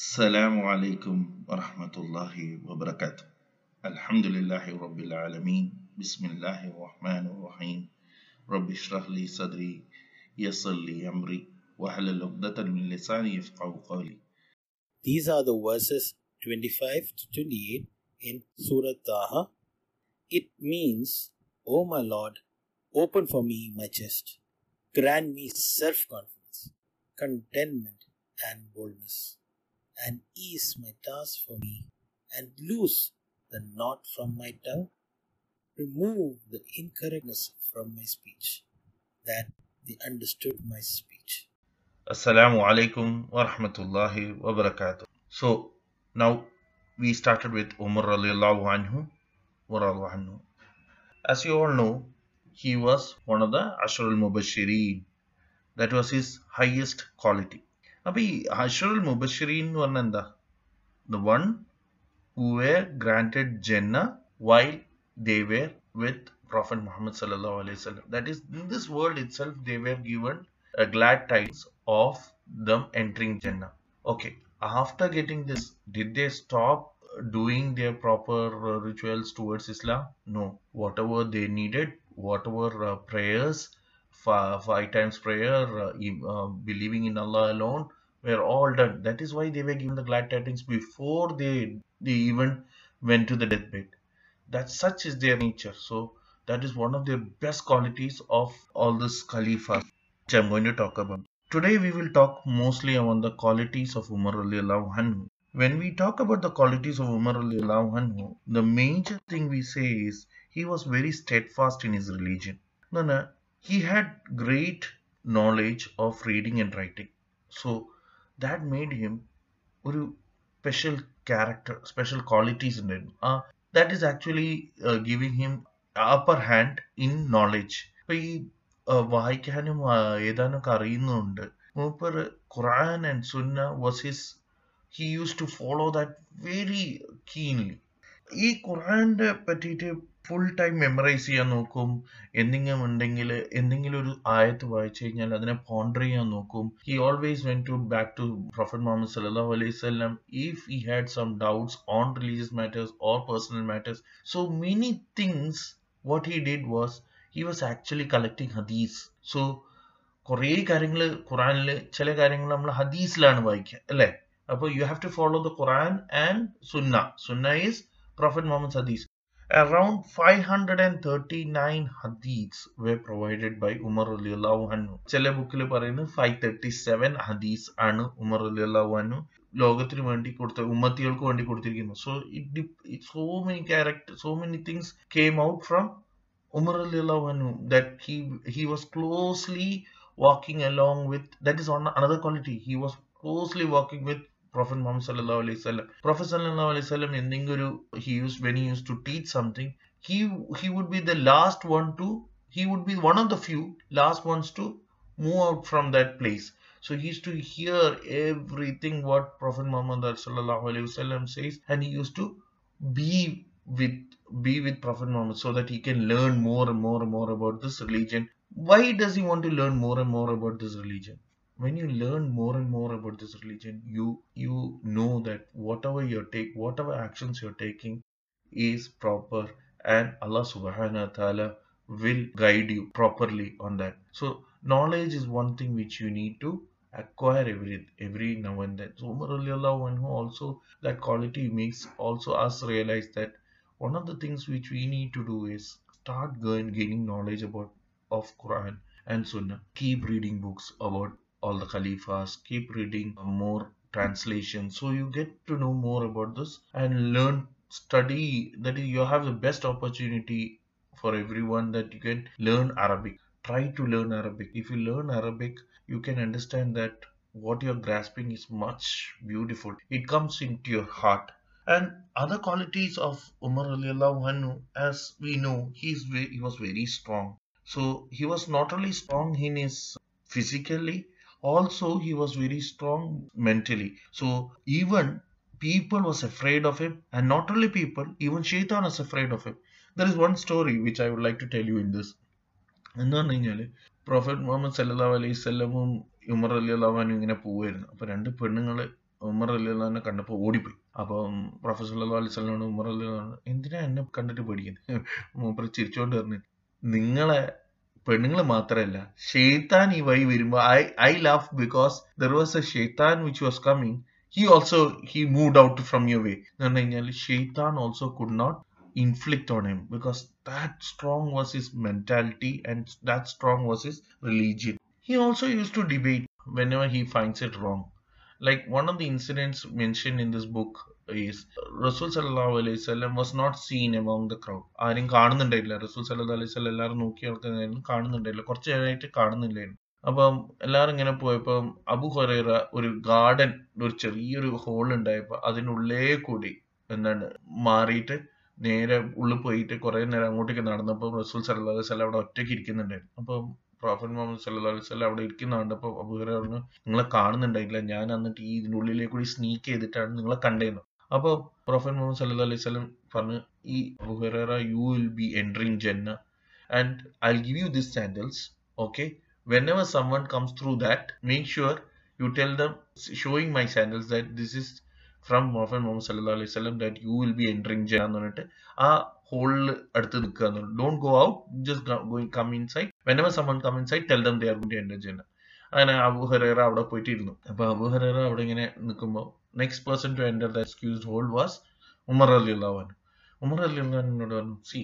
السلام عليكم ورحمة الله وبركاته الحمد لله رب العالمين بسم الله الرحمن الرحيم رب اشرح لي صدري يسر لي أمري واحلل عقدة من لساني يفقه قولي These are the verses 25 to 28 in Surah Taha. It means, O my Lord, open for me my chest, grant me self confidence, contentment, and boldness, and ease my task for me, and loose the knot from my tongue. Remove the incorrectness from my speech, that they understood my speech. Assalamu alaikum wa rahmatullahi wa barakatuh. So now we started with Umar radiallahu anhu. anhu. As you all know, he was one of the Ashrul Mubashireen. That was his highest quality. അപ്പോൾ ഈ അഷറുൽ മുബഷിറീൻ എന്ന് പറഞ്ഞാൽ എന്താ the one who where granted ജന്ന while they were with Prophet Muhammad sallallahu alaihi wasallam. That is, in this world itself, they were given a glad tidings of them entering Jannah. Okay, after getting this, did they stop doing their proper uh, rituals towards Islam? No. Whatever they needed, whatever uh, prayers, fi- five times prayer, uh, uh, believing in Allah alone, were all done. That is why they were given the glad tidings before they they even went to the deathbed. That such is their nature. So that is one of the best qualities of all this Khalifa, which I'm going to talk about. Today we will talk mostly on the qualities of Umar anhu. When we talk about the qualities of Umar anhu, the major thing we say is he was very steadfast in his religion. No, no, he had great knowledge of reading and writing so that made him a special character special qualities in him uh, that is actually uh, giving him upper hand in knowledge ഇപ്പൊ ഈ വായിക്കാനും എഴുതാനൊക്കെ അറിയുന്നുണ്ട് മൂപ്പർ Quran and സുന്ന was his he use to follow that very keenly ഈ ഖുറാന്റെ പറ്റിയിട്ട് ഫുൾ ടൈം മെമ്മറൈസ് ചെയ്യാൻ നോക്കും. എന്തെങ്കിലും ഉണ്ടെങ്കിൽ എന്തെങ്കിലും ഒരു ആയത്ത് വായിച്ചു കഴിഞ്ഞാൽ അതിനെ പോണ്ടർ ചെയ്യാൻ നോക്കും. He always went to back to prophet Muhammad സല്ലാ അലൈഹി if he had some doubts on religious matters or personal matters so many things what he did was he was actually collecting ഹദീസ് so കുറേ കാര്യങ്ങൾ ഖുറാനിൽ ചില കാര്യങ്ങൾ നമ്മൾ ഹദീസിലാണ് വായിക്കുക അല്ലേ? അപ്പോൾ you have to follow the Quran and സുന്ന സുന്ന ഈസ് പ്രൊഫറ്റ് മുഹമ്മദ് ഹദീസ് around 539 hadiths were provided by Umar റളിയല്ലാഹു അൻഹു ചില ബുക്കിൽ പറയുന്നത് 537 ഹദീസ് ആണ് ഉമർ റളിയല്ലാഹു അൻഹു ലോകത്തിന് വേണ്ടി കൊടുത്ത ഉമ്മത്തികൾക്ക് വേണ്ടി കൊടുത്തിരിക്കുന്നു so it so many character so many things came out from Umar റളിയല്ലാഹു അൻഹു that he he was closely walking along with that is on another quality he was closely walking with Prophet Muhammad sallallahu alaihi wasallam. Prophet sallallahu alaihi wasallam എന്തെങ്കിലും ഒരു he used when he used to teach something, he he would be the last one to he would be one of the few last ones to move out from that place. So he used to hear everything what Prophet Muhammad sallallahu alaihi wasallam says, and he used to be with be with Prophet Muhammad so that he can learn more and more and more about this religion. Why does he want to learn more and more about this religion? When you learn more and more about this religion you you know that whatever you're take whatever actions you're taking is proper and allah subhanahu wa ta'ala will guide you properly on that. So knowledge is one thing which you need to acquire every every now and then. So umar anhu also that quality makes also us realize that one of the things which we need to do is start gaining knowledge about of quran and sunnah. Keep reading books about all the Khalifas, keep reading more translations so you get to know more about this and learn, study. That is, you have the best opportunity for everyone that you can learn Arabic. Try to learn Arabic. If you learn Arabic, you can understand that what you're grasping is much beautiful. It comes into your heart. And other qualities of Umar anhu, as we know, he's he was very strong. So he was not only strong in his physically, also he was very strong mentally. So even people was afraid of him. And not only people even shaitan was afraid of him. There is one story which i would like to tell you in this. എന്ന് പറഞ്ഞു കഴിഞ്ഞാൽ prophet Muhammad സല്ലാ അലൈഹി സ്വലമും ഉമർ അലി അള്ളഹാനും ഇങ്ങനെ പോവായിരുന്നു. അപ്പോൾ രണ്ട് പെണ്ണുങ്ങൾ ഉമർ അലി അള്ളഹാനെ കണ്ടപ്പോൾ ഓടിപ്പോയി. അപ്പം പ്രൊഫസർ സല്ലല്ലാഹു അലൈഹി വസല്ലമയോട് ഉമർ അലി എന്തിനാ എന്നെ കണ്ടിട്ട് പേടിക്കുന്നത് മൂപ്പർ ചിരിച്ചോണ്ട് പറഞ്ഞു നിങ്ങളെ പെണ്ണുങ്ങൾ മാത്രമല്ല ഷെയ്ത്താൻ ഈ വഴി വരുമ്പോൾ I I love because there was a ഷെയ്ത്താൻ which was coming he also he mood out from your way എന്ന് പറഞ്ഞു കഴിഞ്ഞാൽ ഷെയ്ത്താൻ also could not inflict on him because that strong was his mentality and that strong was his religion. He also used to debate whenever he finds it wrong. Like one of the incidents mentioned in this book is റസൂൽ സല്ലാഹു അലൈഹി സ്വലം was not seen among the crowd ആരും കാണുന്നുണ്ടായില്ല റസൂൽ സല്ലല്ലാഹു അലൈഹി സ്വലം എല്ലാവരും നോക്കി നടക്കുന്നതായിരുന്നു. കാണുന്നുണ്ടായില്ല കുറച്ച് നേരമായിട്ട് കാണുന്നില്ലായിരുന്നു. അപ്പം എല്ലാവരും ഇങ്ങനെ പോയപ്പം അബു ഹുറൈറ ഒരു ഗാർഡൻ ഒരു ചെറിയൊരു ഹോൾ ഉണ്ടായപ്പോൾ അതിനുള്ളേ കൂടി എന്താണ് മാറിയിട്ട് നേരെ ഉള്ളിൽ പോയിട്ട് കുറെ നേരം അങ്ങോട്ടേക്ക് നടന്നപ്പോൾ റസൂൽ സല്ലല്ലാഹു അലൈഹി സ്വലം അവിടെ ഒറ്റയ്ക്ക് ഇരിക്കുന്നുണ്ടായിരുന്നു. അപ്പം പ്രോഫറ്റ് മുഹമ്മദ് സല്ലല്ലാഹു അലൈഹി സ്വലം അവിടെ ഇരിക്കുന്നുണ്ട്. അപ്പോൾ അബൂഹുറ പറഞ്ഞു നിങ്ങളെ കാണുന്നുണ്ടായില്ല ഞാൻ എന്നിട്ട് ഈ ഇതിനുള്ളിലേക്ക് കൂടി സ്നീക്ക് ചെയ്തിട്ടാണ് നിങ്ങളെ കണ്ടേന്ന്. അപ്പോൾ പ്രൊഫറ്റ് മുഹമ്മദ് സല്ലു അലൈഹി സ്വലം പറഞ്ഞു ഈ അബൂഹുറ യു വിൽ ബി എൻട്രിങ് ജന്ന and I give you this sandals okay whenever someone comes through that make sure you tell them showing my sandals that this is from prophet Muhammad സല്ലു അലൈഹി സ്വലം that you will be entering ജന്ന എന്ന് പറഞ്ഞിട്ട് ആ ഹോളിൽ അടുത്ത് നിൽക്കുക എന്ന് പറഞ്ഞു. Don't go out just going come inside someone come inside tell them they are going to ജന്ന ജന അങ്ങനെ അബു ഹറേറ അവിടെ പോയിട്ട് ഇരുന്നു അപ്പൊ അബു ഹറേറ അവിടെ ഇങ്ങനെ നിൽക്കുമ്പോൾ next person to enter the excused hold was Umar Ali അള്ളാഹൻ Umar Ali അള്ളഹാനോട് പറഞ്ഞു C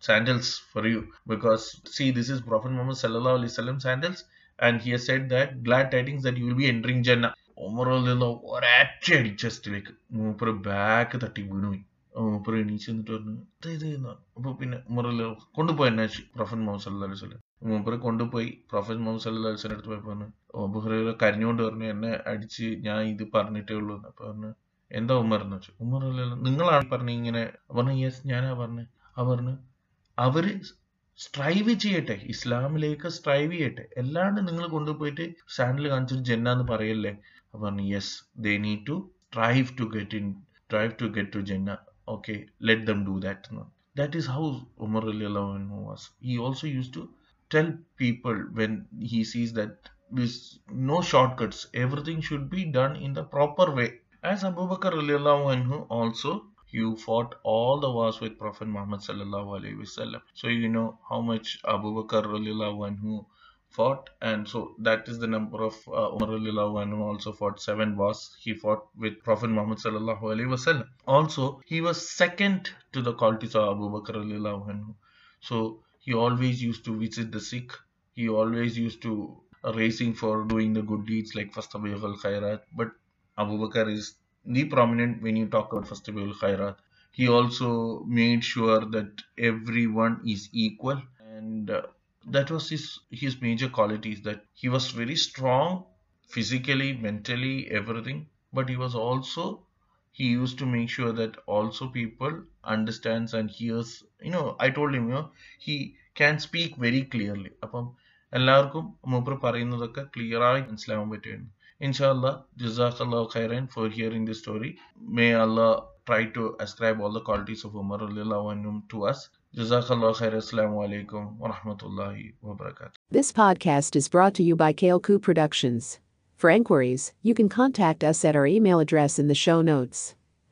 sandals for you because see this is prophet muhammad sallallahu alaihi wasallam sandals and he has said that glad tidings that you will be entering jannah ഉമറുള്ള ഒരൊറ്റ അടി ചെസ്റ്റിലേക്ക് മൂപ്പര് back തട്ടി വീണുപോയി മൂപ്പര് എണീച്ച് എന്നിട്ട് പറഞ്ഞു ഇത് ഇത് അപ്പൊ പിന്നെ ഉമറുള്ള കൊണ്ടുപോയി അന്വേഷിച്ചു പ്രൊഫൻ മുഹമ്മദ് സല്ലു അലൈഹി സ്വലം മൂപ്പര് കൊണ്ടുപോയി. പ്രൊഫസർ മുഹമ്മദ് സല്ലു അലൈഹി അടുത്ത് പോയി പറഞ്ഞു ഉമറുള്ള കരഞ്ഞുകൊണ്ട് പറഞ്ഞു എന്നെ അടിച്ച് ഞാൻ ഇത് പറഞ്ഞിട്ടേ ഉള്ളൂ എന്ന് പറഞ്ഞു എന്താ ഉമർ എന്ന് വെച്ചു ഉമർ നിങ്ങളാണ് പറഞ്ഞു ഇങ്ങനെ പറഞ്ഞു യെസ് ഞാനാ പറഞ്ഞു. ആ പറഞ്ഞു അവർ സ്ട്രൈവ് ചെയ്യട്ടെ ഇസ്ലാമിലേക്ക് സ്ട്രൈവ് ചെയ്യട്ടെ. അല്ലാണ്ട് നിങ്ങൾ കൊണ്ടുപോയിട്ട് സാൻഡിൽ കാണിച്ചൊരു ജന്ന എന്ന് പറയല്ലേ പറഞ്ഞു yes they need to strive to get in strive to get to ജന്ന okay let them do that that is how Umar Ali Allah was he also use to tell people when he sees that there's no shortcuts everything should be done in the proper way. As Abu Bakr anhu also you fought all the wars with Prophet Muhammad sallallahu alaihi wasallam. So you know how much Abu Bakr anhu fought and so that is the number of uh, Umar who also fought seven wars. He fought with Prophet Muhammad sallallahu alaihi wasallam. Also he was second to the qualities of Abu Bakr anhu. So he always used to visit the sick. He always used to racing for doing the good deeds like Fastabiq al Khairat. But Abu Bakr is the prominent when you talk about Fastabiqul Khairat. He also made sure that everyone is equal, and uh, that was his his major qualities. That he was very strong physically, mentally, everything, but he was also he used to make sure that also people understands and hears. You know, I told him, you know, he can speak very clearly. അപ്പം എല്ലാവർക്കും മൂപ്പർ പറയുന്നതൊക്കെ clear ആയി മനസ്സിലാവാൻ പറ്റുമായിരുന്നു Inshallah, Jazakallah khairan for hearing this story. May Allah try to ascribe all the qualities of Umar anhum to us. Jazakallah khairan. Assalamu alaikum wa rahmatullahi wa barakatuh. This podcast is brought to you by Kaleku Productions. For inquiries, you can contact us at our email address in the show notes.